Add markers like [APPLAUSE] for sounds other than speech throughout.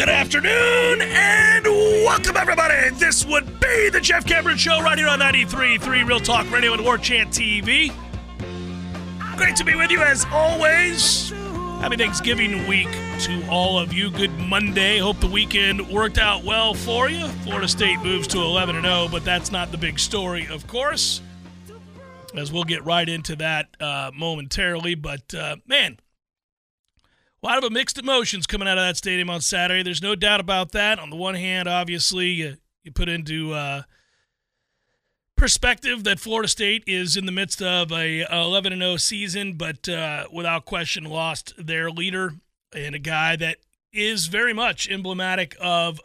Good afternoon and welcome everybody. This would be the Jeff Cameron Show right here on 93.3 Real Talk Radio and War Chant TV. Great to be with you as always. Happy Thanksgiving week to all of you. Good Monday. Hope the weekend worked out well for you. Florida State moves to 11 and 0, but that's not the big story, of course. As we'll get right into that uh, momentarily. But uh, man, a lot of mixed emotions coming out of that stadium on Saturday. There's no doubt about that. On the one hand, obviously, you, you put into uh, perspective that Florida State is in the midst of a 11 0 season, but uh, without question lost their leader and a guy that is very much emblematic of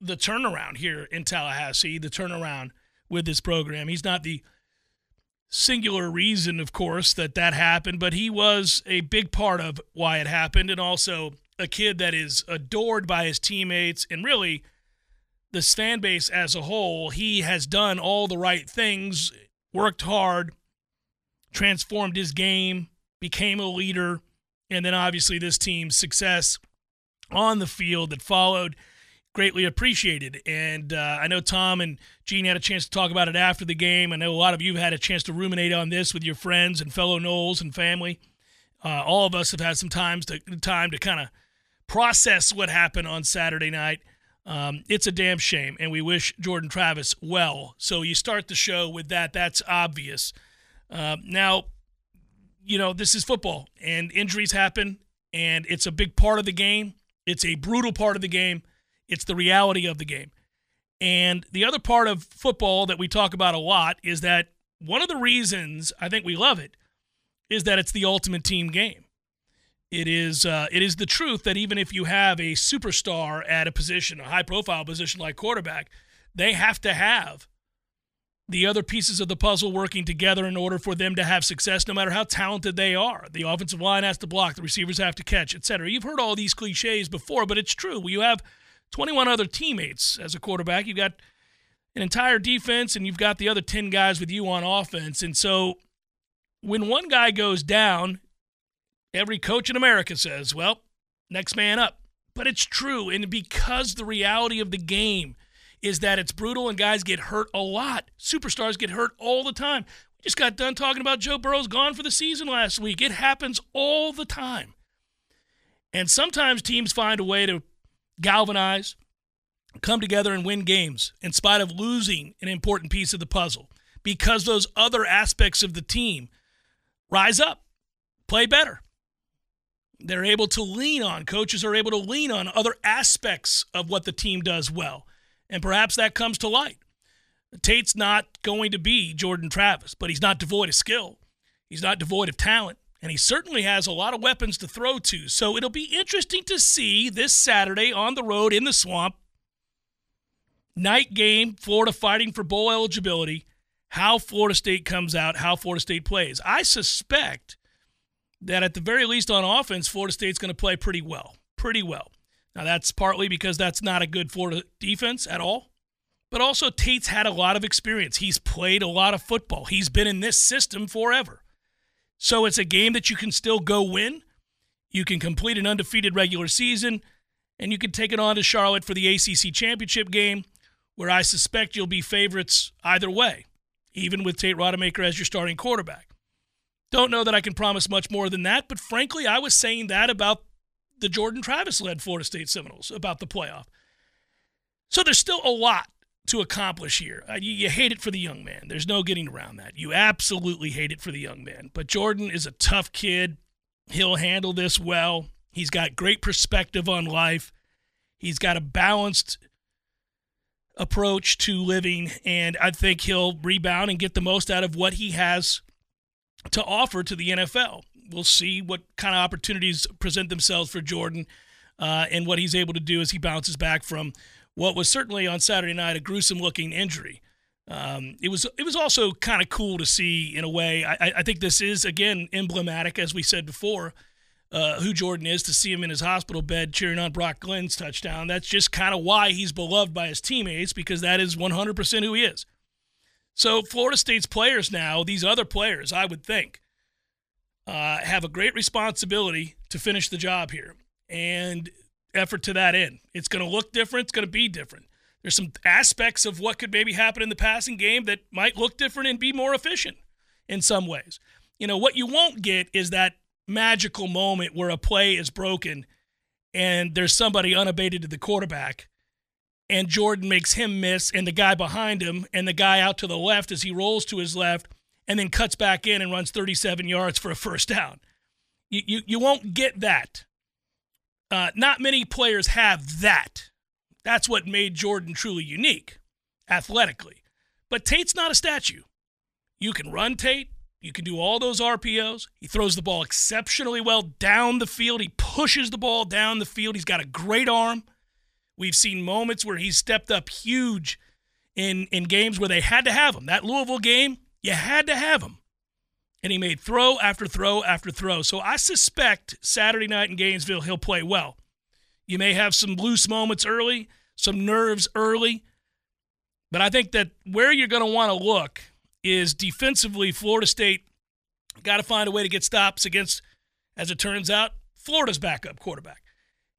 the turnaround here in Tallahassee, the turnaround with this program. He's not the singular reason, of course, that that happened, but he was a big part of why it happened, and also a kid that is adored by his teammates and really the fan base as a whole. He has done all the right things, worked hard, transformed his game, became a leader, and then obviously this team's success on the field that followed greatly appreciated. And uh, I know Tom and Gene had a chance to talk about it after the game. I know a lot of you have had a chance to ruminate on this with your friends and fellow Noles and family. Uh, all of us have had some times to time to kind of process what happened on Saturday night. Um, it's a damn shame, and we wish Jordan Travis well. So you start the show with that. That's obvious. Uh, now, you know this is football, and injuries happen, and it's a big part of the game. It's a brutal part of the game. It's the reality of the game. And the other part of football that we talk about a lot is that one of the reasons I think we love it is that it's the ultimate team game. It is uh, it is the truth that even if you have a superstar at a position, a high profile position like quarterback, they have to have the other pieces of the puzzle working together in order for them to have success, no matter how talented they are. The offensive line has to block, the receivers have to catch, etc. You've heard all these cliches before, but it's true. You have 21 other teammates as a quarterback. You've got an entire defense, and you've got the other 10 guys with you on offense. And so when one guy goes down, every coach in America says, well, next man up. But it's true. And because the reality of the game is that it's brutal and guys get hurt a lot, superstars get hurt all the time. We just got done talking about Joe Burrow's gone for the season last week. It happens all the time. And sometimes teams find a way to galvanize, come together and win games in spite of losing an important piece of the puzzle because those other aspects of the team rise up, play better. They're able to lean on, coaches are able to lean on other aspects of what the team does well. And perhaps that comes to light. Tate's not going to be Jordan Travis, but he's not devoid of skill. He's not devoid of talent, and he certainly has a lot of weapons to throw to. So it'll be interesting to see this Saturday on the road in the swamp, night game, Florida fighting for bowl eligibility, how Florida State comes out, how Florida State plays. I suspect that at the very least on offense, Florida State's going to play pretty well. Pretty well. Now, that's partly because that's not a good Florida defense at all. But also, Tate's had a lot of experience. He's played a lot of football. He's been in this system forever. So it's a game that you can still go win. You can complete an undefeated regular season, and you can take it on to Charlotte for the ACC championship game, where I suspect you'll be favorites either way, even with Tate Rodemaker as your starting quarterback. Don't know that I can promise much more than that, but frankly, I was saying that about the Jordan Travis led Florida State Seminoles, about the playoff. So there's still a lot to accomplish here. Uh, you, you, hate it for the young man. There's no getting around that. You absolutely hate it for the young man. But Jordan is a tough kid. He'll handle this well. He's got great perspective on life. He's got a balanced approach to living, and I think he'll rebound and get the most out of what he has to offer to the NFL. We'll see what kind of opportunities present themselves for Jordan uh, and what he's able to do as he bounces back from what was certainly on Saturday night a gruesome looking injury. Um, it was it was also kind of cool to see in a way. I, I think this is again emblematic, as we said before, uh, who Jordan is. To see him in his hospital bed cheering on Brock Glenn's touchdown. That's just kind of why he's beloved by his teammates because that is 100% who he is. So Florida State's players now, these other players, I would think, uh, have a great responsibility to finish the job here. And effort to that end. It's going to look different. It's going to be different. There's some aspects of what could maybe happen in the passing game that might look different and be more efficient in some ways. You know, what you won't get is that magical moment where a play is broken and there's somebody unabated to the quarterback and Jordan makes him miss and the guy behind him and the guy out to the left as he rolls to his left and then cuts back in and runs 37 yards for a first down. You, you, you won't get that uh, not many players have that. That's what made Jordan truly unique athletically. But Tate's not a statue. You can run Tate. You can do all those RPOs. He throws the ball exceptionally well down the field. He pushes the ball down the field. He's got a great arm. We've seen moments where he's stepped up huge in, in games where they had to have him. That Louisville game, you had to have him and he made throw after throw after throw. So I suspect Saturday night in Gainesville he'll play well. You may have some loose moments early, some nerves early, but I think that where you're going to want to look is defensively. Florida State got to find a way to get stops against, as it turns out, Florida's backup quarterback.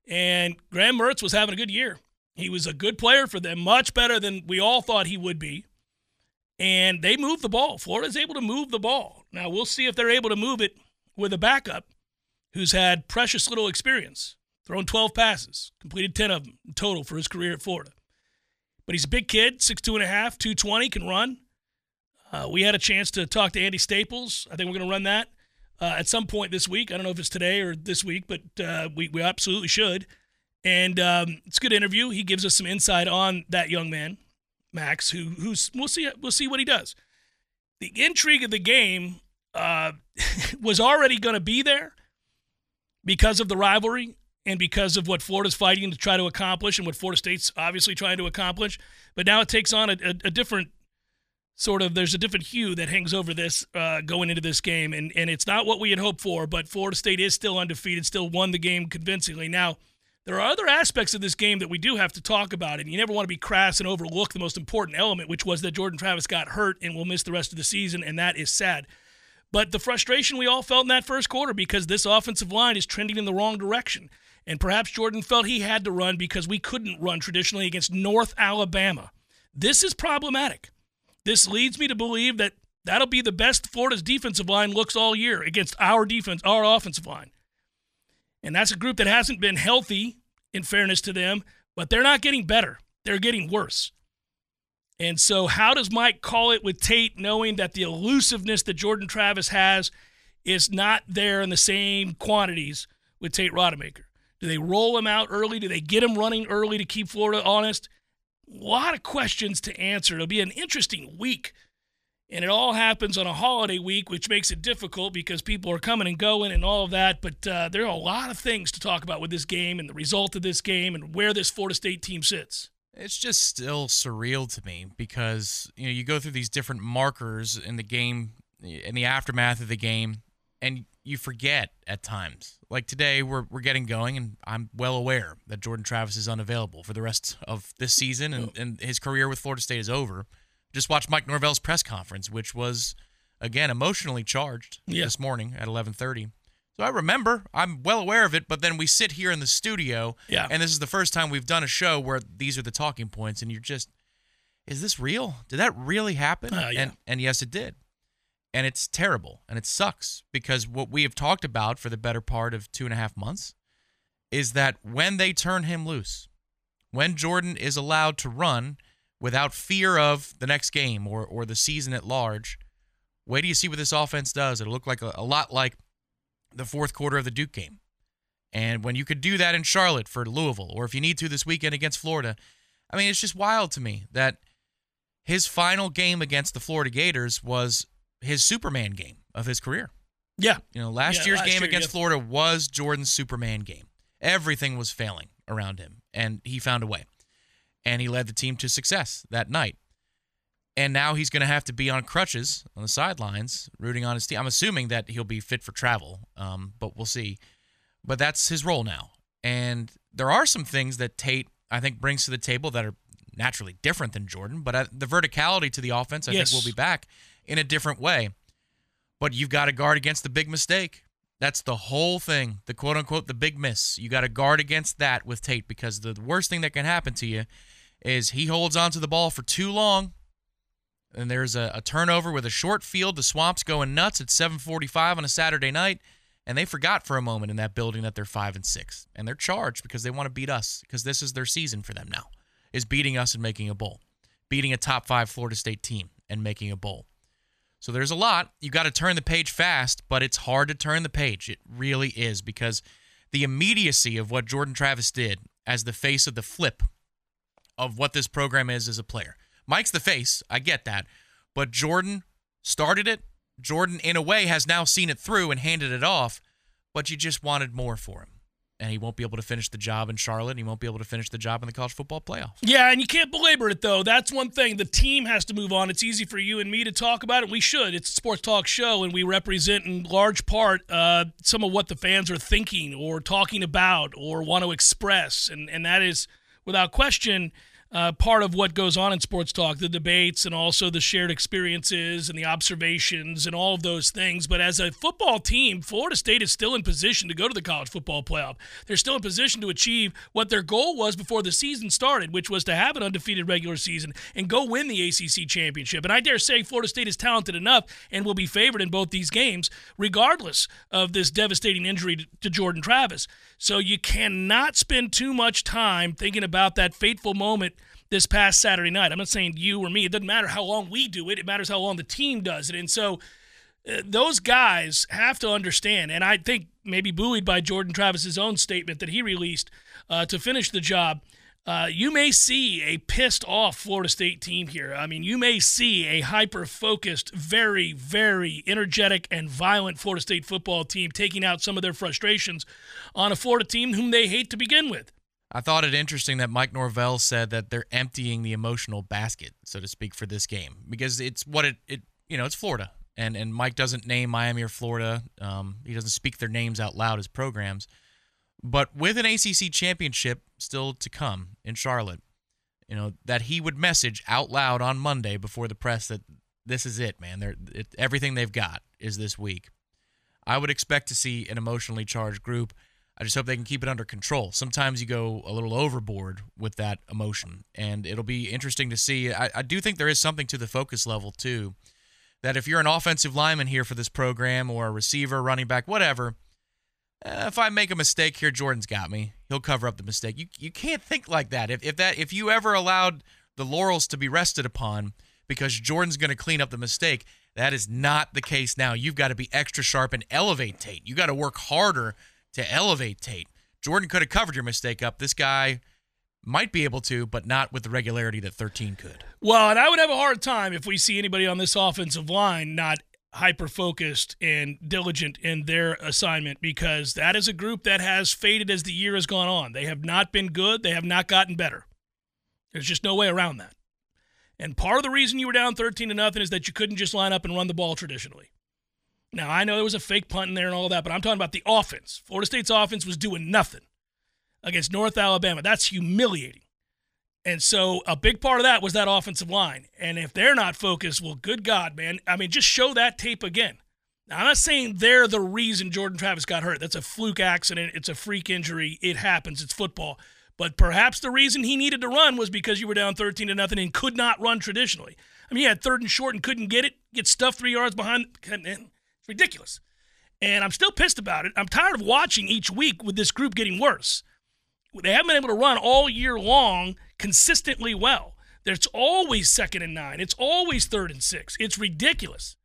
And Graham Mertz was having a good year. He was a good player for them, much better than we all thought he would be and they move the ball. Florida's able to move the ball. Now we'll see if they're able to move it with a backup who's had precious little experience, thrown 12 passes, completed 10 of them total for his career at Florida. But he's a big kid, 6'2 and a half, 220, can run. Uh, we had a chance to talk to Andy Staples. I think we're going to run that uh, at some point this week. I don't know if it's today or this week, but uh, we, we absolutely should. And um, it's a good interview. He gives us some insight on that young man. Max, who who's we'll see we'll see what he does. The intrigue of the game uh, [LAUGHS] was already going to be there because of the rivalry and because of what Florida's fighting to try to accomplish and what Florida State's obviously trying to accomplish. But now it takes on a, a, a different sort of there's a different hue that hangs over this uh, going into this game, and and it's not what we had hoped for. But Florida State is still undefeated, still won the game convincingly. Now there are other aspects of this game that we do have to talk about, and you never want to be crass and overlook the most important element, which was that Jordan Travis got hurt and will miss the rest of the season, and that is sad. But the frustration we all felt in that first quarter because this offensive line is trending in the wrong direction. And perhaps Jordan felt he had to run because we couldn't run traditionally against North Alabama. This is problematic. This leads me to believe that that'll be the best Florida's defensive line looks all year against our defense, our offensive line. And that's a group that hasn't been healthy, in fairness to them, but they're not getting better. They're getting worse. And so, how does Mike call it with Tate, knowing that the elusiveness that Jordan Travis has is not there in the same quantities with Tate Rodemaker? Do they roll him out early? Do they get him running early to keep Florida honest? A lot of questions to answer. It'll be an interesting week and it all happens on a holiday week, which makes it difficult because people are coming and going and all of that. But uh, there are a lot of things to talk about with this game and the result of this game and where this Florida State team sits. It's just still surreal to me because you know you go through these different markers in the game, in the aftermath of the game, and you forget at times. Like today, we're we're getting going, and I'm well aware that Jordan Travis is unavailable for the rest of this season, and, and his career with Florida State is over. Just watched Mike Norvell's press conference, which was again emotionally charged Yeah. this morning at 11:30. So I remember, I'm well aware of it, but then we sit here in the studio, Yeah. and this is the first time we've done a show where these are the talking points, and you're just, is this real? Did that really happen? Uh, yeah. And and yes, it did and it's terrible and it sucks because what we have talked about for the better part of two and a half months is that when they turn him loose, when Jordan is allowed to run without fear of the next game or, or the season at large, wait do you see what this offense does. It'll look like a, a lot like the fourth quarter of the Duke game. And when you could do that in Charlotte for Louisville, or if you need to this weekend against Florida, I mean, it's just wild to me that his final game against the Florida Gators was his Superman game of his career. Yeah. You know, last Yeah, year's last game year, against yeah. Florida was Jordan's Superman game. Everything was failing around him, and he found a way. And he led the team to success that night. And now he's going to have to be on crutches on the sidelines, rooting on his team. I'm assuming that he'll be fit for travel, um, but we'll see. But that's his role now. And there are some things that Tate, I think, brings to the table that are naturally different than Jordan. But uh, the verticality to the offense, I Yes. think, will be back in a different way. But you've got to guard against the big mistake. That's the whole thing, the quote unquote, the big miss. You got to guard against that with Tate because the worst thing that can happen to you is he holds onto the ball for too long and there's a, a turnover with a short field. The Swamp's going nuts at 7:45 on a Saturday night, and they forgot for a moment in that building that they're five and six, and they're charged because they want to beat us because this is their season for them now, is beating us and making a bowl, beating a top five Florida State team and making a bowl. So there's a lot. you've got to turn the page fast, but it's hard to turn the page. It really is because the immediacy of what Jordan Travis did as the face of the flip of what this program is as a player. Mike's the face, I get that, but Jordan started it. Jordan, in a way, has now seen it through and handed it off, but you just wanted more for him. And he won't be able to finish the job in Charlotte. And he won't be able to finish the job in the college football playoff. Yeah, and you can't belabor it though. That's one thing. The team has to move on. It's easy for you and me to talk about it. We should. It's a sports talk show, and we represent in large part uh, some of what the fans are thinking or talking about or want to express, and and that is without question. Uh, part of what goes on in sports talk, the debates, and also the shared experiences and the observations and all of those things. But as a football team, Florida State is still in position to go to the college football playoff. They're still in position to achieve what their goal was before the season started, which was to have an undefeated regular season and go win the ACC championship. And I dare say Florida State is talented enough and will be favored in both these games, regardless of this devastating injury to- to Jordan Travis. So you cannot spend too much time thinking about that fateful moment this past Saturday night. I'm not saying you or me. It doesn't matter how long we do it. It matters how long the team does it. And so uh, those guys have to understand, and I think maybe buoyed by Jordan Travis's own statement that he released uh, to finish the job. Uh, you may see a pissed off Florida State team here. I mean, you may see a hyper focused, very, very energetic and violent Florida State football team taking out some of their frustrations on a Florida team whom they hate to begin with. I thought it interesting that Mike Norvell said that they're emptying the emotional basket, so to speak, for this game because it's what it, it you know, it's Florida. And, and Mike doesn't name Miami or Florida. Um, he doesn't speak their names out loud as programs. But with an ACC championship still to come in Charlotte, you know, that he would message out loud on Monday before the press that this is it, man. They're, it, everything they've got is this week. I would expect to see an emotionally charged group. I just hope they can keep it under control. Sometimes you go a little overboard with that emotion, and it'll be interesting to see. I, I do think there is something to the focus level, too. That if you're an offensive lineman here for this program, or a receiver, running back, whatever, eh, if I make a mistake here, Jordan's got me. He'll cover up the mistake. You you can't think like that. If if that if you ever allowed the laurels to be rested upon because Jordan's going to clean up the mistake, that is not the case now. You've got to be extra sharp and elevate Tate. You got to work harder to elevate Tate. Jordan could have covered your mistake up. This guy might be able to, but not with the regularity that 13 could. Well, and I would have a hard time if we see anybody on this offensive line not hyper focused and diligent in their assignment because that is a group that has faded as the year has gone on. They have not been good, they have not gotten better. There's just no way around that. And part of the reason you were down 13 to nothing is that you couldn't just line up and run the ball traditionally. Now, I know there was a fake punt in there and all that, but I'm talking about the offense. Florida State's offense was doing nothing against North Alabama. That's humiliating. And so a big part of that was that offensive line. And if they're not focused, well, good God, man. I mean, just show that tape again. Now, I'm not saying they're the reason Jordan Travis got hurt. That's a fluke accident. It's a freak injury. It happens. It's football. But perhaps the reason he needed to run was because you were down 13 to nothing and could not run traditionally. I mean, he had third and short and couldn't get it, get stuffed three yards behind. It's ridiculous. And I'm still pissed about it. I'm tired of watching each week with this group getting worse. They haven't been able to run all year long consistently well. There's always second and nine. It's always third and six. It's ridiculous.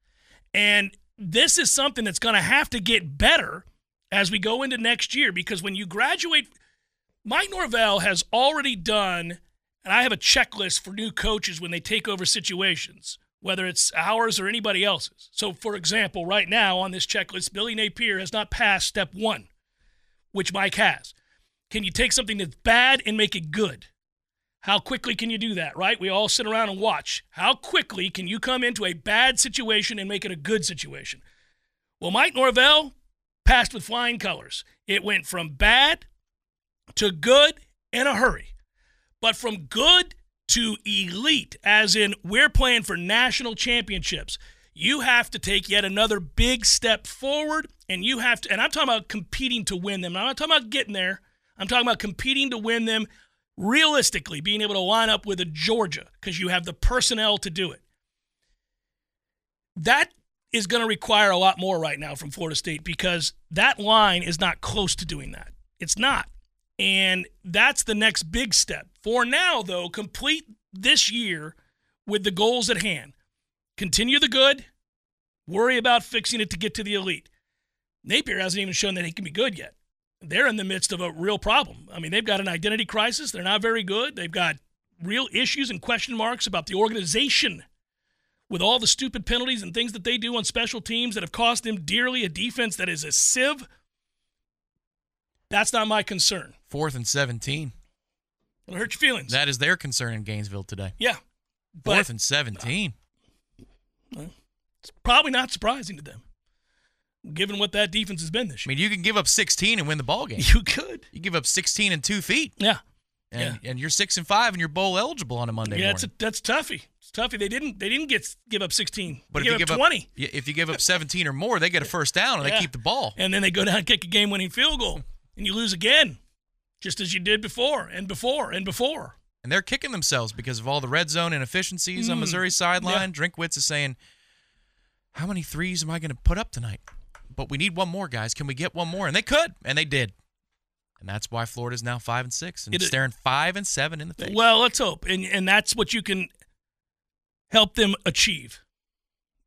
And this is something that's going to have to get better as we go into next year because when you graduate, Mike Norvell has already done, and I have a checklist for new coaches when they take over situations, whether it's ours or anybody else's. So, for example, right now on this checklist, Billy Napier has not passed step one, which Mike has. Can you take something that's bad and make it good? How quickly can you do that, right? We all sit around and watch. How quickly can you come into a bad situation and make it a good situation? Well, Mike Norvell passed with flying colors. It went from bad to good in a hurry, but from good to elite, as in we're playing for national championships. You have to take yet another big step forward, and you have to, and I'm talking about competing to win them. I'm not talking about getting there. I'm talking about competing to win them realistically, being able to line up with a Georgia because you have the personnel to do it. That is going to require a lot more right now from Florida State because that line is not close to doing that. It's not. And that's the next big step. For now, though, complete this year with the goals at hand. Continue the good, worry about fixing it to get to the elite. Napier hasn't even shown that he can be good yet. They're in the midst of a real problem. I mean, they've got an identity crisis. They're not very good. They've got real issues and question marks about the organization with all the stupid penalties and things that they do on special teams that have cost them dearly a defense that is a sieve. That's not my concern. Fourth and 17. It'll hurt your feelings. That is their concern in Gainesville today. Yeah. But, Fourth and 17. It's probably not surprising to them, given what that defense has been this year. I mean, you can give up 16 and win the ball game. [LAUGHS] You could. You give up 16 and two feet, Yeah. and, and you're six and five, and you're bowl eligible on a Monday yeah, morning. a, that's toughy. It's toughy. They didn't. They didn't get give up 16. but they if you give up 20, up if you give up 17 or more, they get a [LAUGHS] first down and Yeah. they keep the ball. and then they go down and kick a game-winning field goal, and you lose again, just as you did before and before and before. And they're kicking themselves because of all the red zone inefficiencies on Mm. Missouri sideline. Drinkwitz is saying, "How many threes am I going to put up tonight?" But we need one more, guys. Can we get one more? And they could, and they did. And that's why Florida's now five and six and It- staring five and seven in the face. Well, let's hope, and and that's what you can help them achieve.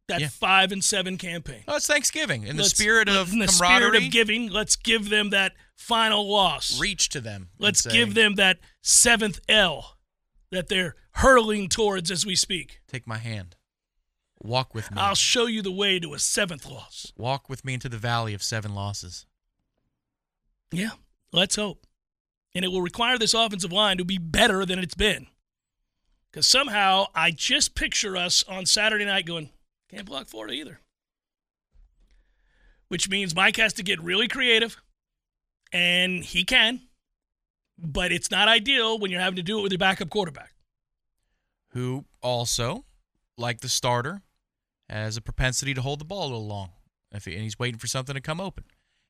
That Yeah. five and seven campaign. Oh, it's Thanksgiving in the Let's- spirit of in the camaraderie. spirit of giving. Let's give them that final loss. reach to them. Let's say, give them that seventh L that they're hurtling towards as we speak. Take my hand. Walk with me. I'll show you the way to a seventh loss. Walk with me into the valley of seven losses. Yeah, let's hope. And it will require this offensive line to be better than it's been. Because somehow I just picture us on Saturday night going, can't block Florida either. Which means Mike has to get really creative, and he can, but it's not ideal when you're having to do it with your backup quarterback. Who also, like the starter, has a propensity to hold the ball a little long. If he, and he's waiting for something to come open.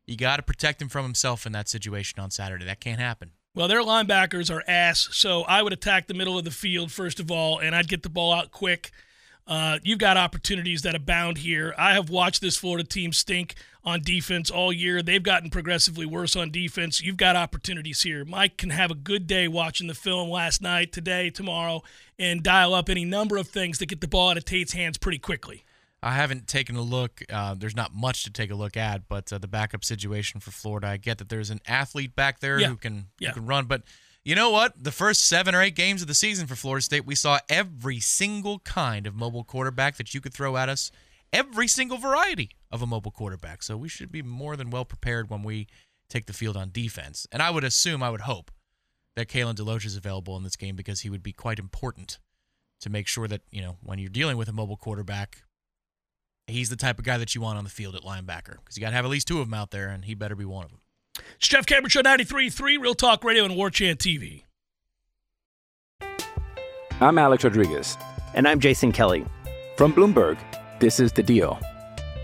You got to protect him from himself in that situation on Saturday. That can't happen. Well, their linebackers are ass, so I would attack the middle of the field first of all, and I'd get the ball out quick. Uh, you've got opportunities that abound here. I have watched this Florida team stink on defense all year. They've gotten progressively worse on defense. You've got opportunities here. Mike can have a good day watching the film last night, today, tomorrow, and dial up any number of things to get the ball out of Tate's hands pretty quickly. I haven't taken a look. Uh, there's not much to take a look at, but uh, the backup situation for Florida, I get that there's an athlete back there Yeah. who can Yeah. who can run. But you know what? The first seven or eight games of the season for Florida State, we saw every single kind of mobile quarterback that you could throw at us, every single variety of a mobile quarterback. So we should be more than well prepared when we take the field on defense. And I would assume, I would hope, that Kalen DeLoach is available in this game because he would be quite important to make sure that you know when you're dealing with a mobile quarterback he's the type of guy that you want on the field at linebacker because you got to have at least two of them out there, and he better be one of them. It's Jeff Cameron Show 93.3, Real Talk Radio and War Chant TV. I'm Alex Rodriguez. And I'm Jason Kelly. From Bloomberg, this is The Deal.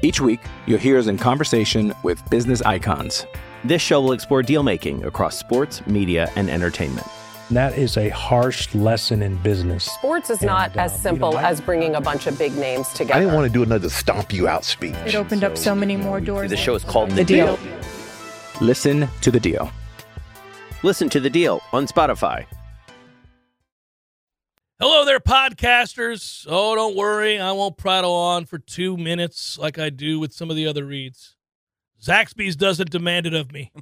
Each week, you'll hear us in conversation with business icons. This show will explore deal making across sports, media, and entertainment. That is a harsh lesson in business. Sports is And, not uh, as you simple know, I- as bringing a bunch of big names together. I didn't want to do another stomp you out speech. It opened up so many more doors. The show is called The Deal. Listen to The Deal. Listen to The Deal on Spotify. Hello there, podcasters. Oh, don't worry. I won't prattle on for two minutes like I do with some of the other reads. Zaxby's doesn't demand it of me. [LAUGHS]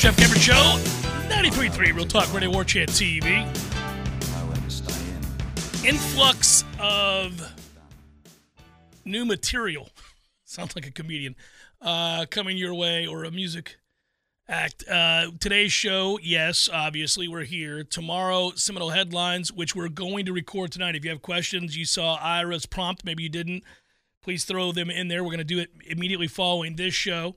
Jeff Cameron Show, 93.3 Real Talk Radio War Chant TV. Influx of new material. [LAUGHS] Sounds like a comedian. Uh, coming your way or a music act. Uh, today's show, yes, obviously we're here. Tomorrow, Seminole headlines, which we're going to record tonight. If you have questions, you saw Ira's prompt, maybe you didn't. Please throw them in there. We're going to do it immediately following this show.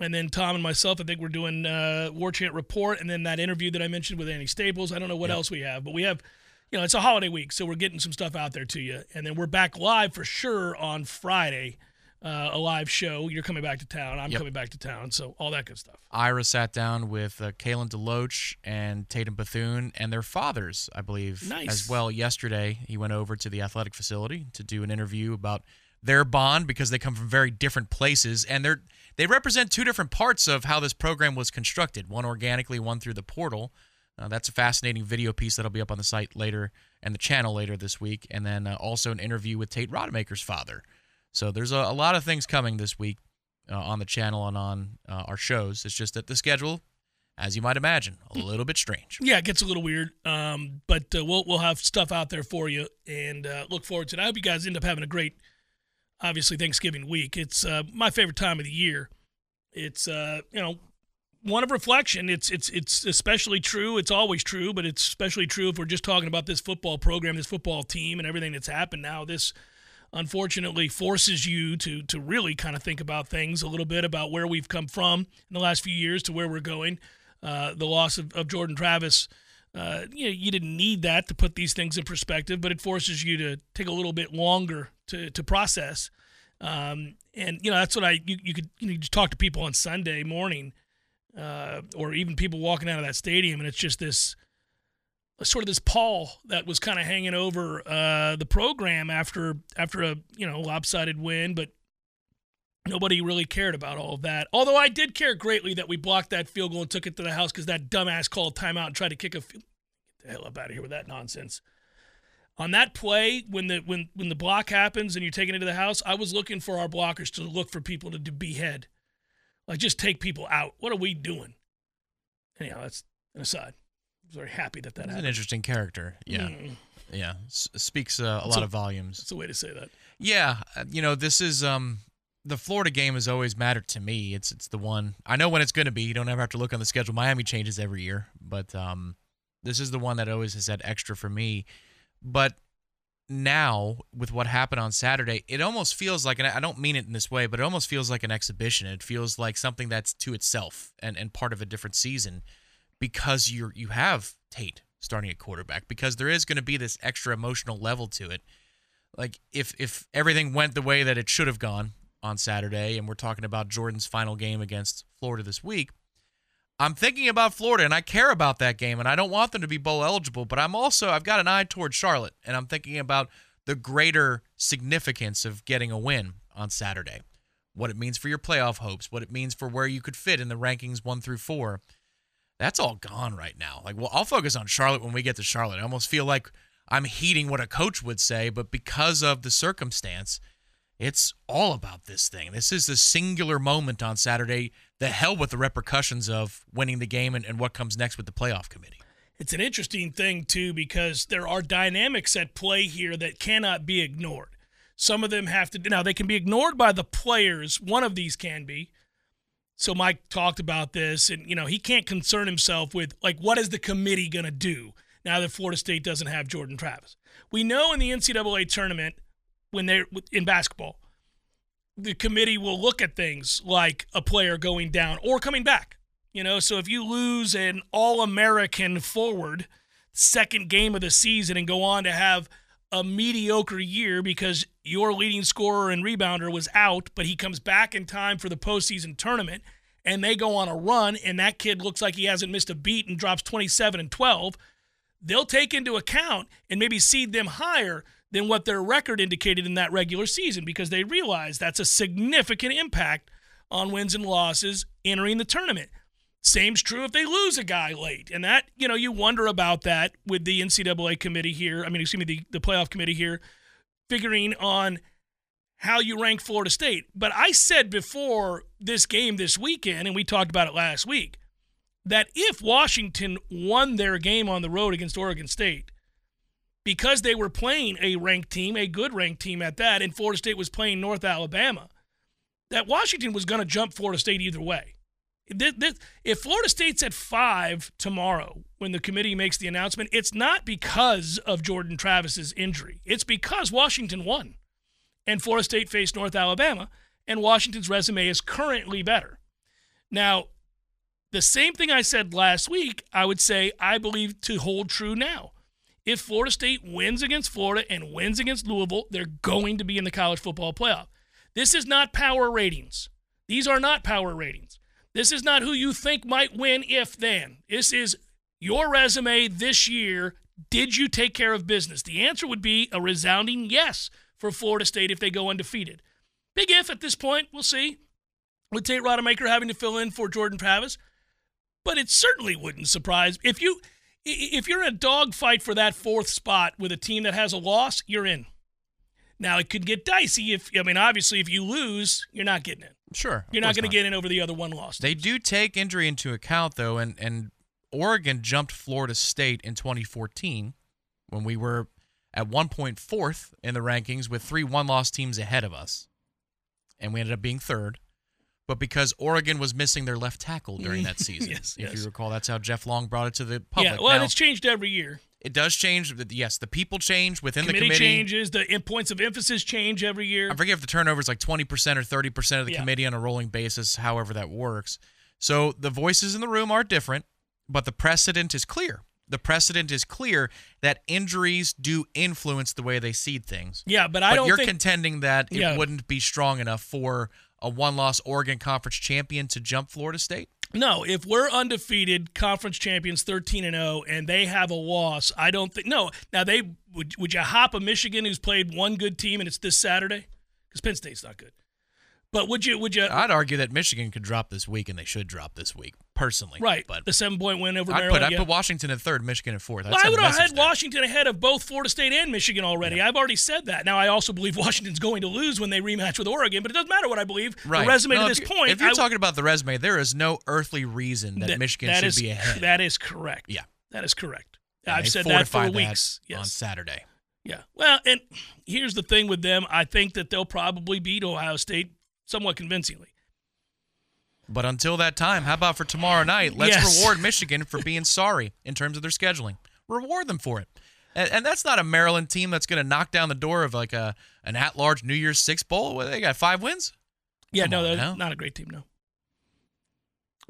And then Tom and myself, I think we're doing uh, War Chant Report, and then that interview that I mentioned with Andy Staples. I don't know what else we have, but we have, you know, it's a holiday week, so we're getting some stuff out there to you. And then we're back live for sure on Friday, uh, a live show. You're coming back to town. I'm Yep. coming back to town, so all that good stuff. Ira sat down with uh, Kalen DeLoach and Tatum Bethune and their fathers, I believe, Nice. as well. Yesterday, he went over to the athletic facility to do an interview about their bond because they come from very different places and they're they represent two different parts of how this program was constructed. One organically, one through the portal. Uh, that's a fascinating video piece that'll be up on the site later and the channel later this week, and then uh, also an interview with Tate Rodemaker's father. So there's a, a lot of things coming this week uh, on the channel and on uh, our shows. It's just that the schedule, as you might imagine, a little bit strange. Yeah, it gets a little weird, um, but uh, we'll we'll have stuff out there for you, and uh, look forward to it. I hope you guys end up having a great, obviously Thanksgiving week. It's uh, my favorite time of the year. It's uh, you know one of reflection. It's it's it's especially true. It's always true, but it's especially true if we're just talking about this football program, this football team, and everything that's happened now. This unfortunately forces you to to really kind of think about things a little bit about where we've come from in the last few years to where we're going. Uh, the loss of, of Jordan Travis, uh, you know, you didn't need that to put these things in perspective, but it forces you to take a little bit longer to to process. Um, and you know that's what I you, you could you talk to people on Sunday morning, uh, or even people walking out of that stadium, and it's just this sort of this pall that was kind of hanging over uh, the program after after a you know lopsided win, but nobody really cared about all of that. Although I did care greatly that we blocked that field goal and took it to the house because that dumbass called timeout and tried to kick a field. Get the hell up out of here with that nonsense. On that play, when the when when the block happens and you're taking it to the house, I was looking for our blockers to look for people to do behead, like just take people out. What are we doing? Anyhow, that's an aside. I was very happy that that He's an interesting character. Yeah, Mm, yeah, S- speaks uh, a lot So- of volumes. that's a way to say that. Yeah, uh, you know, this is um the Florida game has always mattered to me. It's it's the one I know when it's going to be. You don't ever have to look on the schedule. Miami changes every year, but um this is the one that always has had extra for me. But now with what happened on Saturday, it almost feels like and I don't mean it in this way, but it almost feels like an exhibition. It feels like something that's to itself and and part of a different season because you're you have Tate starting at quarterback because there is going to be this extra emotional level to it like if if everything went the way that it should have gone on Saturday, and we're talking about Jordan's final game against Florida this week. I'm thinking about Florida, and I care about that game, and I don't want them to be bowl eligible. But I'm also I've got an eye towards Charlotte, and I'm thinking about the greater significance of getting a win on Saturday, what it means for your playoff hopes, what it means for where you could fit in the rankings one through four. That's all gone right now. Like, well, I'll focus on Charlotte when we get to Charlotte. I almost feel like I'm heeding what a coach would say, but because of the circumstance, it's all about this thing. This is the singular moment on Saturday. The hell with the repercussions of winning the game and, and what comes next with the playoff committee. It's an interesting thing, too, because there are dynamics at play here that cannot be ignored. Some of them have to, now they can be ignored by the players. One of these can be. So Mike talked about this, and, you know, he can't concern himself with, like, what is the committee going to do now that Florida State doesn't have Jordan Travis? We know in the NCAA tournament, when they're in basketball, the committee will look at things like a player going down or coming back. You know, so if you lose an All American forward second game of the season and go on to have a mediocre year because your leading scorer and rebounder was out, but he comes back in time for the postseason tournament and they go on a run and that kid looks like he hasn't missed a beat and drops 27 and 12, they'll take into account and maybe seed them higher than what their record indicated in that regular season because they realize that's a significant impact on wins and losses entering the tournament. Same's true if they lose a guy late. And that, you know, you wonder about that with the NCAA committee here. I mean, excuse me, the, the playoff committee here, figuring on how you rank Florida State. But I said before this game this weekend, and we talked about it last week, that if Washington won their game on the road against Oregon State, because they were playing a ranked team, a good ranked team at that, and Florida State was playing North Alabama, that Washington was going to jump Florida State either way. If Florida State's at five tomorrow when the committee makes the announcement, it's not because of Jordan Travis's injury. It's because Washington won. And Florida State faced North Alabama, and Washington's resume is currently better. Now, the same thing I said last week, I would say I believe to hold true now. If Florida State wins against Florida and wins against Louisville, they're going to be in the college football playoff. This is not power ratings. These are not power ratings. This is not who you think might win if then. This is your resume this year. Did you take care of business? The answer would be a resounding yes for Florida State if they go undefeated. Big if at this point. We'll see. With Tate Rodemaker having to fill in for Jordan Travis. But it certainly wouldn't surprise if you if you're in a dogfight for that fourth spot with a team that has a loss, you're in. Now it could get dicey if I mean obviously if you lose, you're not getting in. Sure. You're not going to get in over the other one loss. They do take injury into account though and and Oregon jumped Florida State in 2014 when we were at one point fourth in the rankings with three one-loss teams ahead of us. And we ended up being third. But because Oregon was missing their left tackle during that [LAUGHS] season. yes, if yes. you recall, that's how Jeff Long brought it to the public. Yeah, well, now, it's changed every year. It does change. Yes, the people change within committee the committee. changes. The in- points of emphasis change every year. I forget if the turnover is like 20% or 30% of the Yeah. committee on a rolling basis, however that works. So the voices in the room are different, but the precedent is clear. The precedent is clear that injuries do influence the way they seed things. Yeah, but I but don't you're think contending that it Yeah. wouldn't be strong enough for a one-loss Oregon Conference champion to jump Florida State. no. If we're undefeated, conference champions, thirteen and zero, and they have a loss, I don't think. No. Now they would. Would you hop a Michigan who's played one good team and it's this Saturday? Because Penn State's not good. But would you? Would you? I'd argue that Michigan could drop this week, and they should drop this week, personally. right. but the seven point win over I'd Maryland. put, yeah. put Washington at third, Michigan at fourth. Well, I would have had there. Washington ahead of both Florida State and Michigan already. I've already said that. Now, I also believe [LAUGHS] Washington's going to lose when they rematch with Oregon, but it doesn't matter what I believe. Right. The resume No, to if this you're- point. If you're I- talking about the resume, there is no earthly reason that, that- Michigan that should is- be ahead. That is correct. Yeah. That is correct. I've said that for fortified weeks. on Yes. Saturday. Yeah. Well, and here's the thing with them. I think that they'll probably beat Ohio State somewhat convincingly. But until that time, how about for tomorrow night? Let's Yes. reward Michigan for being sorry in terms of their scheduling. Reward them for it. And, and that's not a Maryland team that's going to knock down the door of like a an at-large New Year's Six bowl. They got five wins. Yeah, Come no, they're now. not a great team, no.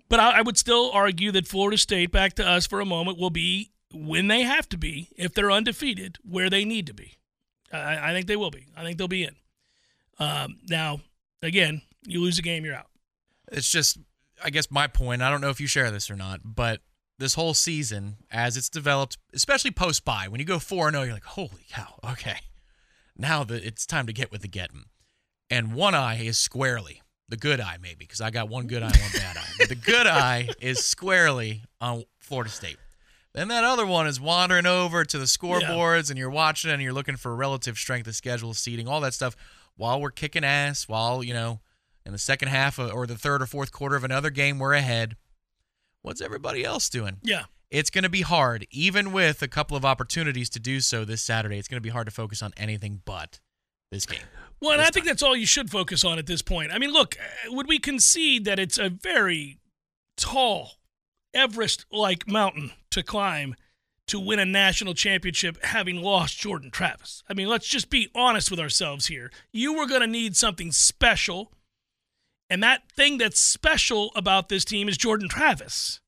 But I, I would still argue that Florida State, back to us for a moment, will be when they have to be, if they're undefeated, where they need to be. I, I think they will be. I think they'll be in. Um, now, Again, you lose a game, you're out. It's just, I guess, my point. I don't know if you share this or not, but this whole season, as it's developed, especially post bye, when you go 4 0, you're like, holy cow, okay. Now that it's time to get with the getting. And one eye is squarely, the good eye maybe, because I got one good eye and one bad eye. But the good eye is squarely on Florida State. Then that other one is wandering over to the scoreboards, and you're watching and you're looking for relative strength of schedule, seating, all that stuff, while we're kicking ass, while, you know, in the second half of, or the third or fourth quarter of another game, we're ahead. What's everybody else doing? Yeah. It's going to be hard, even with a couple of opportunities to do so this Saturday. It's going to be hard to focus on anything but this game. Well, and I think that's all you should focus on at this point. I mean, look, uh, would we concede that it's a very tall, Everest like mountain to climb to win a national championship having lost Jordan Travis? I mean, let's just be honest with ourselves here. You were going to need something special, and that thing that's special about this team is Jordan Travis.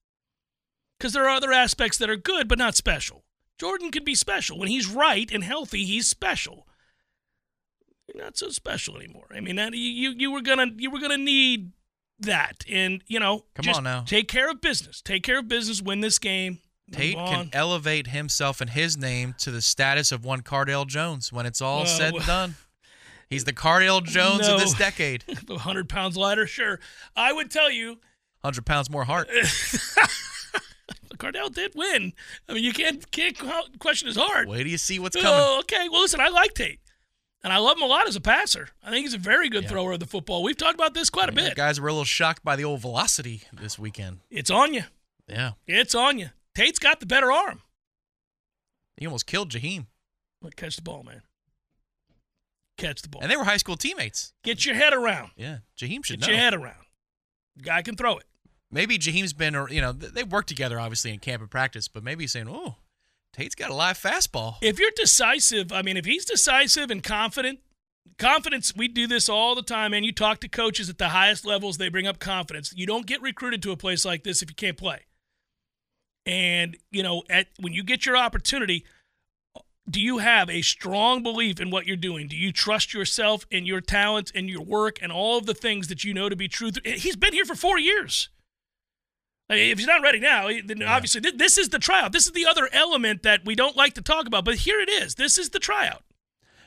Because there are other aspects that are good, but not special. Jordan can be special. When he's right and healthy, he's special not so special anymore. I mean, that, you you were gonna you were gonna need that, and you know, Come just on now. take care of business. Take care of business. Win this game. Tate can elevate himself and his name to the status of one Cardale Jones when it's all Well, said and done. He's the Cardale Jones No. of this decade. [LAUGHS] hundred pounds lighter. Sure, I would tell you. 100 pounds more heart. [LAUGHS] Cardale did win. I mean, you can't can't question his heart. Wait do you see what's oh, coming. Oh, okay. Well, listen, I like Tate, and I love him a lot as a passer. I think he's a very good thrower of the football. We've talked about this quite a bit. guys were a little shocked by the old velocity this weekend. It's on you. Yeah. It's on you. Tate's got the better arm. He almost killed Jaheim. Look, catch the ball, man. Catch the ball. And they were high school teammates. Get your head around. Yeah. Jaheim should Get know. your head around. The guy can throw it. Maybe Jaheim's been, or you know, th- they worked together obviously in camp and practice, but maybe he's saying, "Oh, Tate's got a live fastball." If you're decisive, I mean, if he's decisive and confident, confidence, we do this all the time, and you talk to coaches at the highest levels, they bring up confidence. You don't get recruited to a place like this if you can't play. And, you know, at when you get your opportunity, do you have a strong belief in what you're doing? Do you trust yourself and your talents and your work and all of the things that you know to be true? Eh, he's been here for four years. If he's not ready now, eh, then obviously this is the tryout. This is the other element that we don't like to talk about, but here it is. This is the tryout.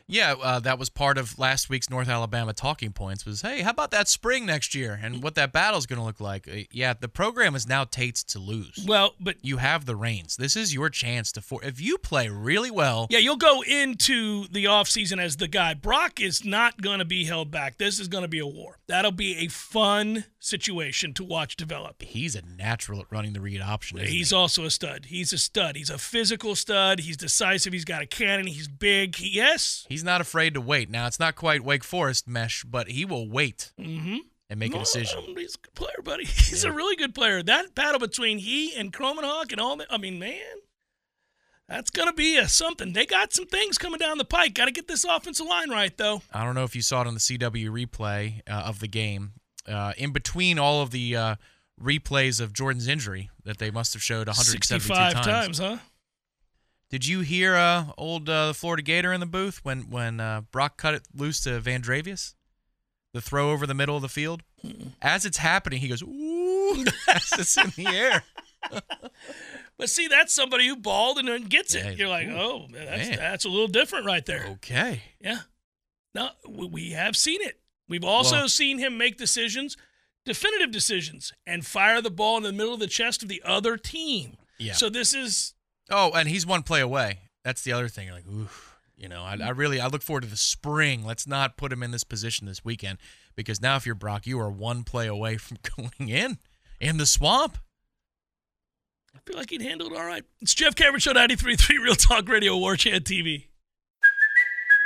Yeah, uh, that was part of last week's North Alabama talking points. Was hey, how about that spring next year and what that battle's going to look like? Uh, yeah, the program is now Tate's to lose. Well, but you have the reins. This is your chance to. For- if you play really well, yeah, you'll go into the offseason as the guy. Brock is not going to be held back. This is going to be a war. That'll be a fun situation to watch develop. he's a natural at running the read option. He's he? also a stud. He's a stud. He's a physical stud. He's decisive. He's got a cannon. He's big. He, yes. He's not afraid to wait. Now it's not quite Wake Forest mesh, but he will wait Mm-hmm. and make a decision. He's a good player, buddy. [LAUGHS] He's a really good player. That battle between he and Kromenhoek and all that, I mean, man, that's going to be a something. They got some things coming down the pike. Got to get this offensive line right, though. I don't know if you saw it on the CW replay uh, of the game. Uh, in between all of the uh, replays of Jordan's injury that they must have showed 172 times. times, huh? Did you hear uh, old uh, Florida Gator in the booth when when uh, Brock cut it loose to Vandrevius? The throw over the middle of the field. As it's happening, he goes, "Ooh!" [LAUGHS] as it's in the air. [LAUGHS] But see, that's somebody who balled and then gets it. Yeah, You're like, ooh, oh, that's, man. that's a little different right there. Okay. Yeah. No, we have seen it. We've also Well- seen him make decisions, definitive decisions, and fire the ball in the middle of the chest of the other team. Yeah. So this is Oh, and he's one play away. That's the other thing. You're like, ooh, you know, I, I really I look forward to the spring. Let's not put him in this position this weekend because now if you're Brock, you are one play away from [LAUGHS] going in in the swamp. I feel like he'd handle it all right. It's Jeff Cameron Show 93.3 Real Talk Radio, War Chant TV.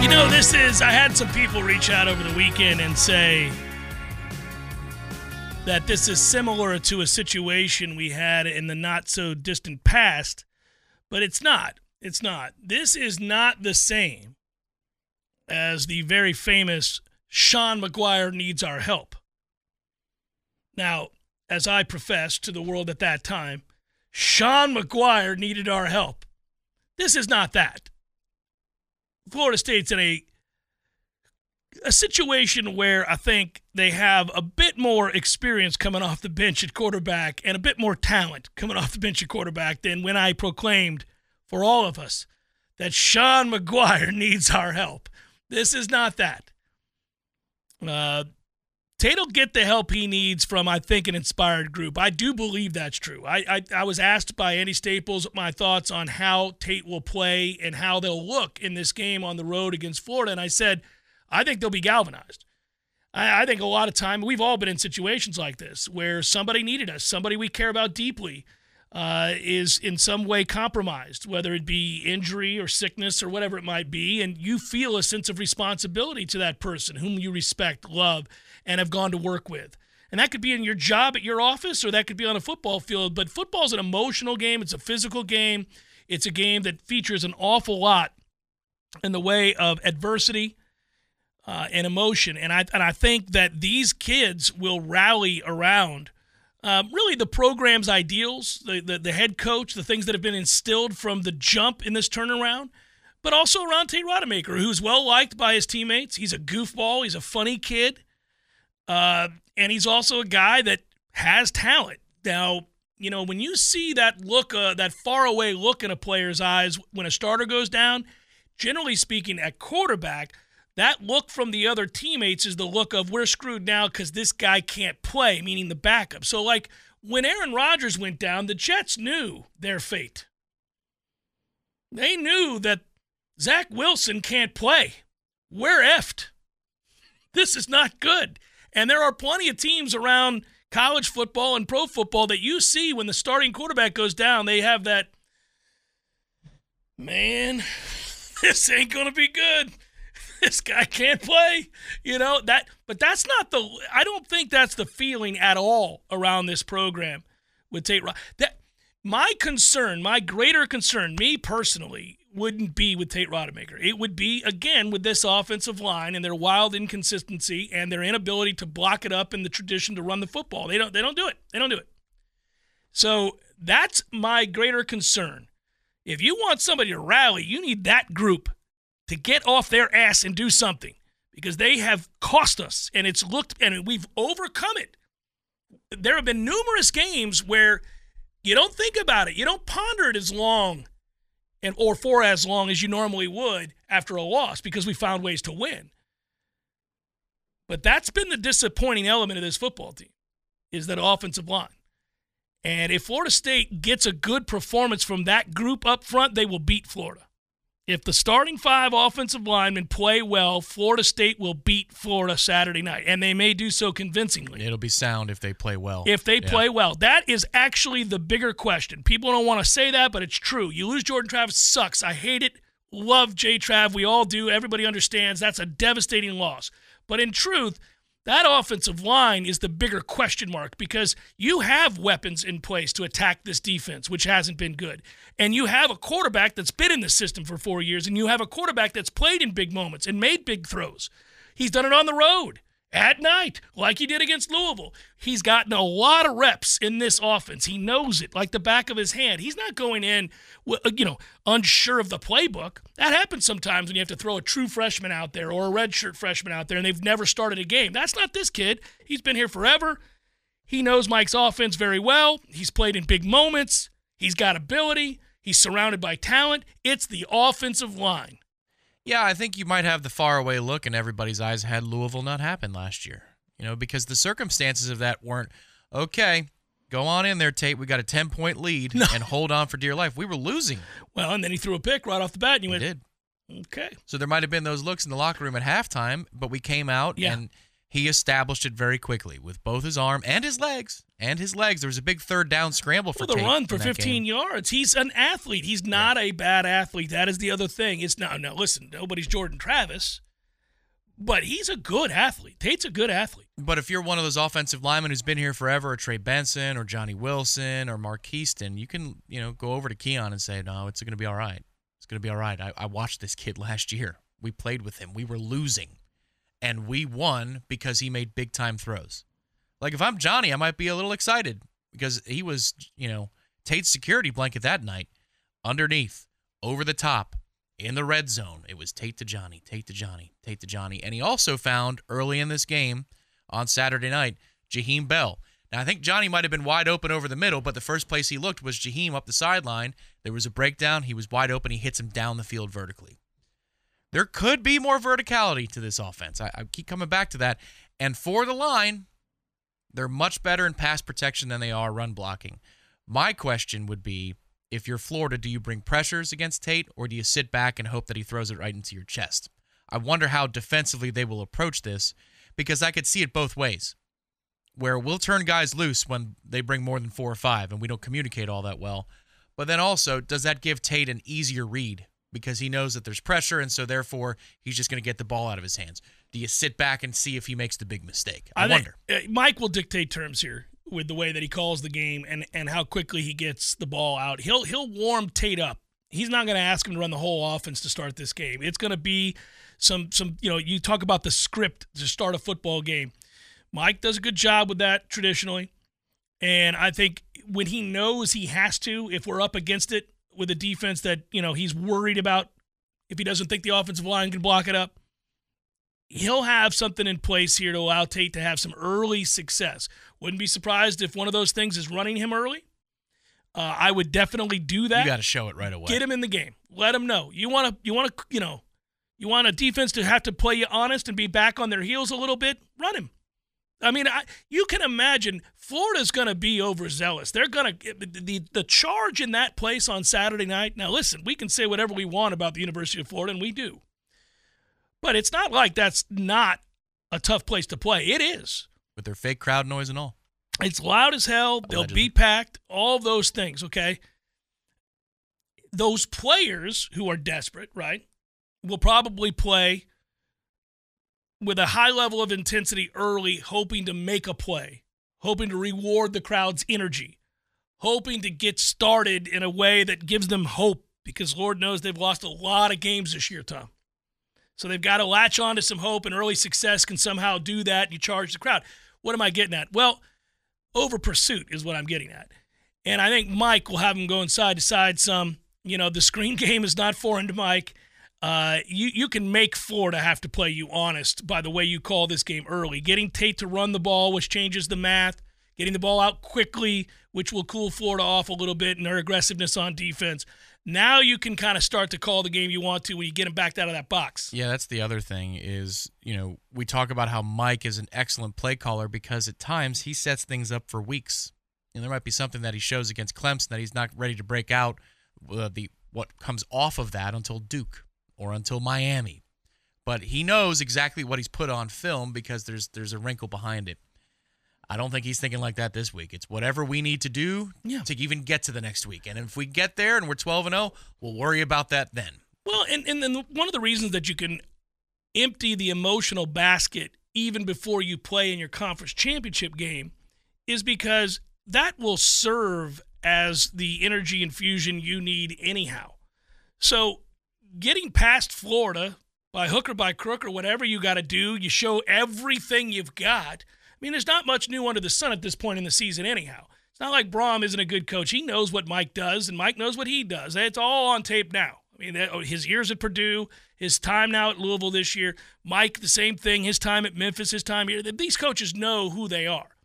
You know, this is. I had some people reach out over the weekend and say that this is similar to a situation we had in the not so distant past, but it's not. It's not. This is not the same as the very famous Sean Maguire needs our help. Now, as I professed to the world at that time, Sean Maguire needed our help. This is not that. Florida State's in a a situation where I think they have a bit more experience coming off the bench at quarterback and a bit more talent coming off the bench at quarterback than when I proclaimed for all of us that Sean Maguire [LAUGHS] needs our help. This is not that. Uh, Tate will get the help he needs from, I think, an inspired group. I do believe that's true. I, I, I was asked by Andy Staples my thoughts on how Tate will play and how they'll look in this game on the road against Florida, and I said, I think they'll be galvanized. I, I think a lot of time we've all been in situations like this where somebody needed us, somebody we care about deeply, uh, is in some way compromised, whether it be injury or sickness or whatever it might be, and you feel a sense of responsibility to that person whom you respect, love, and have gone to work with. And that could be in your job at your office or that could be on a football field. But football is an emotional game, it's a physical game, it's a game that features an awful lot in the way of adversity. Uh, and emotion, and I and I think that these kids will rally around um, really the program's ideals, the, the the head coach, the things that have been instilled from the jump in this turnaround, but also around Tate Rodemaker, who's well liked by his teammates. He's a goofball. He's a funny kid. Uh, and he's also a guy that has talent. Now, you know, when you see that look, uh, that faraway look in a player's eyes when a starter goes down, generally speaking, at quarterback, that look from the other teammates is the look of we're screwed now because this guy can't play, meaning the backup. So, like when Aaron Rodgers went down, the Jets knew their fate. They knew that Zach Wilson can't play. We're effed. This is not good. And there are plenty of teams around college football and pro football that you see when the starting quarterback goes down, they have that, man, [LAUGHS] this ain't going to be good. [LAUGHS] This guy can't play, you know that. But that's not the. I don't think that's the feeling at all around this program with Tate. That my concern, my greater concern, me personally, wouldn't be with Tate Rodemaker. It would be, again, with this offensive line and their wild inconsistency and their inability to block it up in the tradition to run the football. They don't they don't do it. They don't do it. So that's my greater concern. If you want somebody to rally, you need that group to get off their ass and do something because they have cost us and it's looked and we've overcome it. There have been numerous games where you don't think about it, you don't ponder it as long and or for as long as you normally would after a loss because we found ways to win. But that's been the disappointing element of this football team is that offensive line. And if Florida State gets a good performance from that group up front, they will beat Florida. If the starting five offensive linemen play well, Florida State will beat Florida Saturday night, and they may do so convincingly. It'll be sound if they play well. If they yeah. play well. That is actually the bigger question. People don't want to say that, but it's true. You lose Jordan Travis sucks. I hate it. Love J Trav. We all do. Everybody understands that's a devastating loss. But in truth, that offensive line is the bigger question mark because you have weapons in place to attack this defense, which hasn't been good. And you have a quarterback that's been in the system for four years, and you have a quarterback that's played in big moments and made big throws. He's done it on the road at night, like he did against Louisville. He's gotten a lot of reps in this offense. He knows it like the back of his hand. He's not going in, you know, unsure of the playbook. That happens sometimes when you have to throw a true freshman out there or a redshirt freshman out there and they've never started a game. That's not this kid. He's been here forever. He knows Mike's offense very well. He's played in big moments. He's got ability. He's surrounded by talent. It's the offensive line. Yeah, I think you might have the faraway look in everybody's eyes had Louisville not happened last year. You know, because the circumstances of that weren't okay. Go on in there, Tate. We got a ten point lead no. [LAUGHS] and hold on for dear life. We were losing. Well, and then he threw a pick right off the bat, and you went. Did okay? So there might have been those looks in the locker room at halftime, but we came out yeah. and he established it very quickly with both his arm and his legs. And his legs. There was a big third down scramble for the run for 15 game. yards. He's an athlete. He's not a bad athlete. That is the other thing. It's no, now Listen, nobody's Jordan Travis, but he's a good athlete. Tate's a good athlete. But if you're one of those offensive linemen who's been here forever, or Trey Benson, or Johnny Wilson, or Mark Keaston, you can you know go over to Keon and say, "No, it's going to be all right. It's going to be all right." I, I watched this kid [LAUGHS] last year. We played with him. We were losing, and we won because he made big time throws. Like if I'm Johnny, I might be a little excited because he was you know Tate's security blanket that night, underneath, over the top, in the red zone. It was Tate to Johnny, Tate to Johnny, Tate to Johnny. And he also found early in this game on Saturday night, Jaheim Bell. Now, I think Johnny might have been wide open over the middle, but the first place he looked was Jaheim up the sideline. There was a breakdown. He was wide open. He hits him down the field vertically. There could be more verticality to this offense. I, I keep coming back to that. And for the line, they're much better in pass protection than they are run blocking. My question would be if you're Florida, do you bring pressures against Tate or do you sit back and hope that he throws it right into your chest? I wonder how defensively they will approach this because I could see it both ways. Where we'll turn guys loose when they bring more than four or five and we don't communicate all that well. But then also, does that give Tate an easier read because he knows that there's pressure and so therefore he's just going to get the ball out of his hands? Do you sit back and see if he makes the big mistake? I, think, wonder. uh, Mike will dictate terms here with the way that he calls the game and, and how quickly he gets the ball out. He'll he'll warm Tate up. He's not going to ask him to run the whole offense to start this game. It's going to be some some you know you talk about the script to start a football game. Mike does a good job with that traditionally, and I think when he knows he has to, if we're up against it with a defense that you know he's worried about, if he doesn't think the offensive line can block it up, he'll have something in place here to allow Tate to have some early success. Wouldn't be surprised if one of those things is running him early. Uh, I would definitely do that. You got to show it right away. Get him in the game. Let him know. You want to. You want to. You know. You want a defense to have to play you honest and be back on their heels a little bit. Run him. I mean, I, you can imagine Florida's going to be overzealous. They're going to the the charge in that place on Saturday night. Now, listen, we can say whatever we want about the University of Florida, and we do. But it's not like that's not a tough place to play. It is. With their fake crowd noise and all. It's loud as hell. They'll be packed. All those things, okay? Those players who are desperate, right, will probably play with a high level of intensity early, hoping to make a play, hoping to reward the crowd's energy, hoping to get started in a way that gives them hope because Lord knows they've lost a lot of games this year, Tom. So they've got to latch on to some hope, and early success can somehow do that. And you charge the crowd. What am I getting at? Well, over pursuit is what I'm getting at. And I think Mike will have him going side to side some. You know, the screen [LAUGHS] game is not foreign to Mike. Uh, you you can make Florida have to play you honest by the way you call this game early. Getting Tate to run the ball, which changes the math. Getting the ball out quickly, which will cool Florida off a little bit in their aggressiveness on defense. Now you can kind of start to call the game you want to when you get them backed out of that box. Yeah, that's the other thing is, you know, we talk about how Mike is an excellent play caller because at times he sets things up for weeks. And there might be something that he shows against Clemson that he's not ready to break out uh, the what comes off of that until Duke or until Miami. But he knows exactly what he's put on film because there's there's a wrinkle behind it. I don't think he's thinking like that this week. It's whatever we need to do Yeah. to even get to the next week. And if we get there and we're 12 and 0, we'll worry about that then. Well, and, and then one of the reasons that you can empty the emotional basket even before you play in your conference championship game is because that will serve as the energy infusion you need anyhow. So getting past Florida by hook or by crook or whatever you got to do, you show everything you've got. I mean, there's not much new under the sun at this point in the season, anyhow. It's not like Brohm isn't a good coach. He knows what Mike does, and Mike knows what he does. It's all on tape now. I mean, oh, his years at Purdue, his time now at Louisville this year, Mike, the same thing, his time at Memphis, his time here. These coaches know who they are.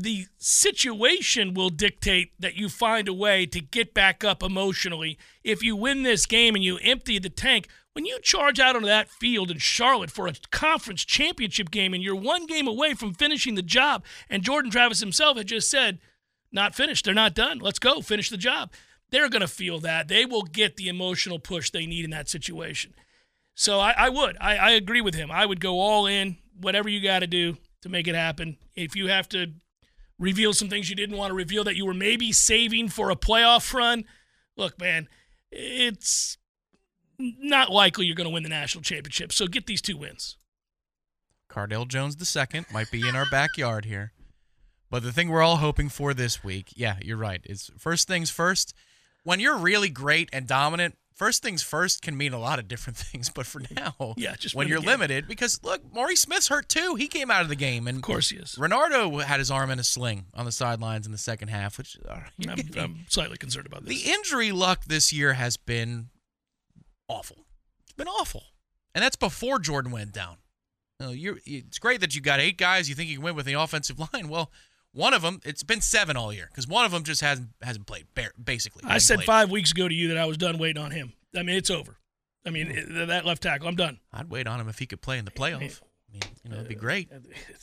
The situation will dictate that you find a way to get back up emotionally. If you win this game and you empty the tank, when you charge out onto that field in Charlotte for a conference championship game and you're one game away from finishing the job, and Jordan Travis himself had just said, not finished, they're not done, let's go, finish the job. They're going to feel that. They will get the emotional push they need in that situation. So I, I would. I, I agree with him. I would go all in, whatever you got to do to make it happen. If you have to reveal some things you didn't want to reveal that you were maybe saving for a playoff run, look, man, it's not likely you're going to win the national championship. So get these two wins. Cardale Jones II might be in our backyard here. But the thing we're all hoping for this week, yeah, you're right. Is first things first. When you're really great and dominant, first things first can mean a lot of different [LAUGHS] things. But for now, yeah, just when you're limited, because look, Maurice Smith's hurt too. He came out of the game, and of course he is. Renardo had his arm in a sling on the sidelines in the second half, which uh, I'm, I'm, [LAUGHS] slightly concerned about this. The injury luck this year has been awful. It's been awful, and that's before Jordan went down. You know, you're, it's great that you got eight guys you think you can win with the offensive [LAUGHS] line. Well, one of them, it's been seven all year because one of them just hasn't hasn't played. Basically, I said played. five weeks ago to you that I was done waiting on him. I mean, it's over. I mean, it, that left tackle, I'm done. I'd wait on him if he could play in the playoff. I mean, you know, it'd be great.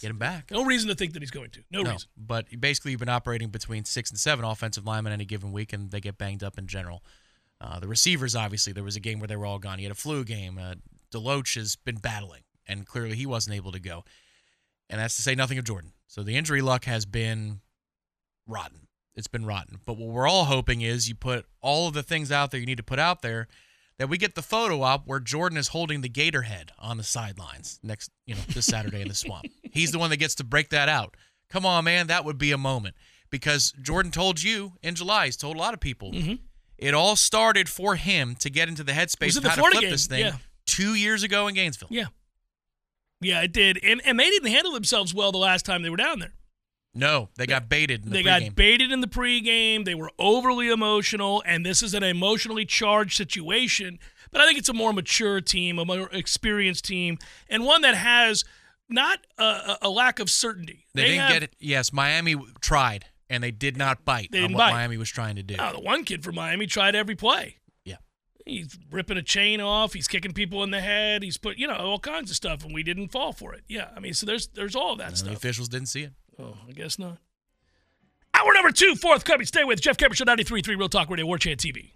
Get him back. No reason to think that he's going to. No, no reason. But basically, you've been operating between six and seven offensive linemen any given week, and they get banged up in general. Uh, the receivers, obviously, there was a game where they were all gone. He had a flu game. Uh, DeLoach has been battling, and clearly he wasn't able to go. And that's to say nothing of Jordan. So the injury luck has been rotten. It's been rotten. But what we're all hoping is you put all of the things out there you need to put out there that we get the photo up where Jordan is holding the gator head on the sidelines next, you know, this Saturday in the swamp. [LAUGHS] He's the one that gets to break that out. Come on, man, that would be a moment. Because Jordan told you in July, he's told a lot of people. Mm-hmm. It all started for him to get into the headspace of how to flip game. this thing Yeah. two years ago in Gainesville. Yeah. Yeah, it did. And and they didn't handle themselves well the last time they were down there. No, they got baited in the they pregame. got baited in the pregame. They were overly emotional, and this is an emotionally charged situation. But I think it's a more mature team, a more experienced team, and one that has not a, a lack of certainty. They, didn't have- get it. Yes, Miami tried, and they did not bite on what bite. Miami was trying to do. Oh, the one kid from Miami tried every play. He's ripping a chain off. He's kicking people in the head. He's put, you know, all kinds of stuff, and we didn't fall for it. Yeah, I mean, so there's there's all of that And stuff. the officials didn't see it. Oh, I guess not. Hour number two, fourth coming. Stay with Jeff Cameron Show 93.3 Real Talk Radio, War Chant TV.